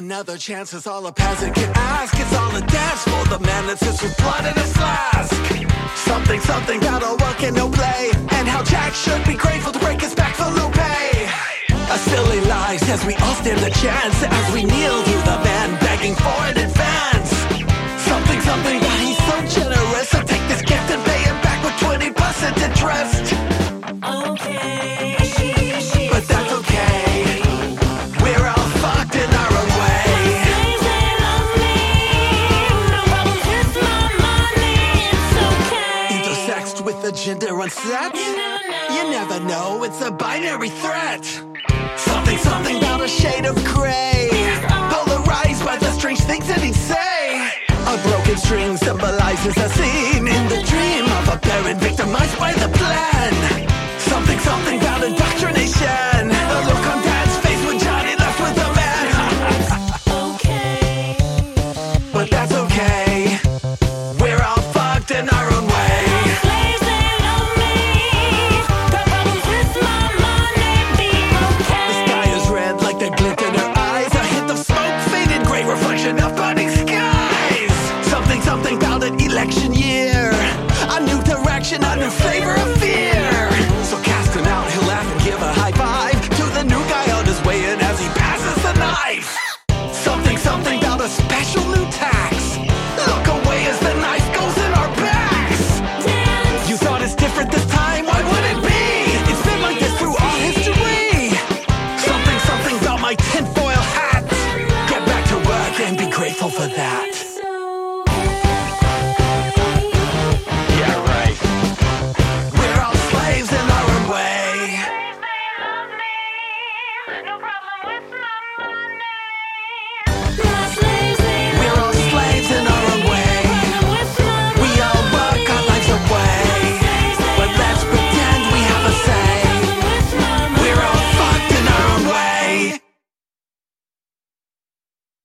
Another chance is all a peasant can ask. It's all a dance for the man that sits with blood in his flask. Something, something about a work and no play. And how Jack should be grateful to break his back for low pay. A silly lie says we all stand a chance as we kneel to the man begging for an Intersexed with a gender never know. You never know, it's a binary threat. Something, something about a shade of gray. Polarized by the strange things that he'd say. A broken string symbolizes a scene in the dream of a parent victimized by the plan. Something, something about indoctrination. New direction, a new flavor of fear. So cast him out, he'll laugh and give a high five to the new guy on his way in as he passes the knife. Something, something about a special new tax. Look away as the knife goes in our backs. Dance. You thought it's different this time? Why would it be? It's been like this through all history. Something, something about my tinfoil hat. Get back to work and be grateful for that.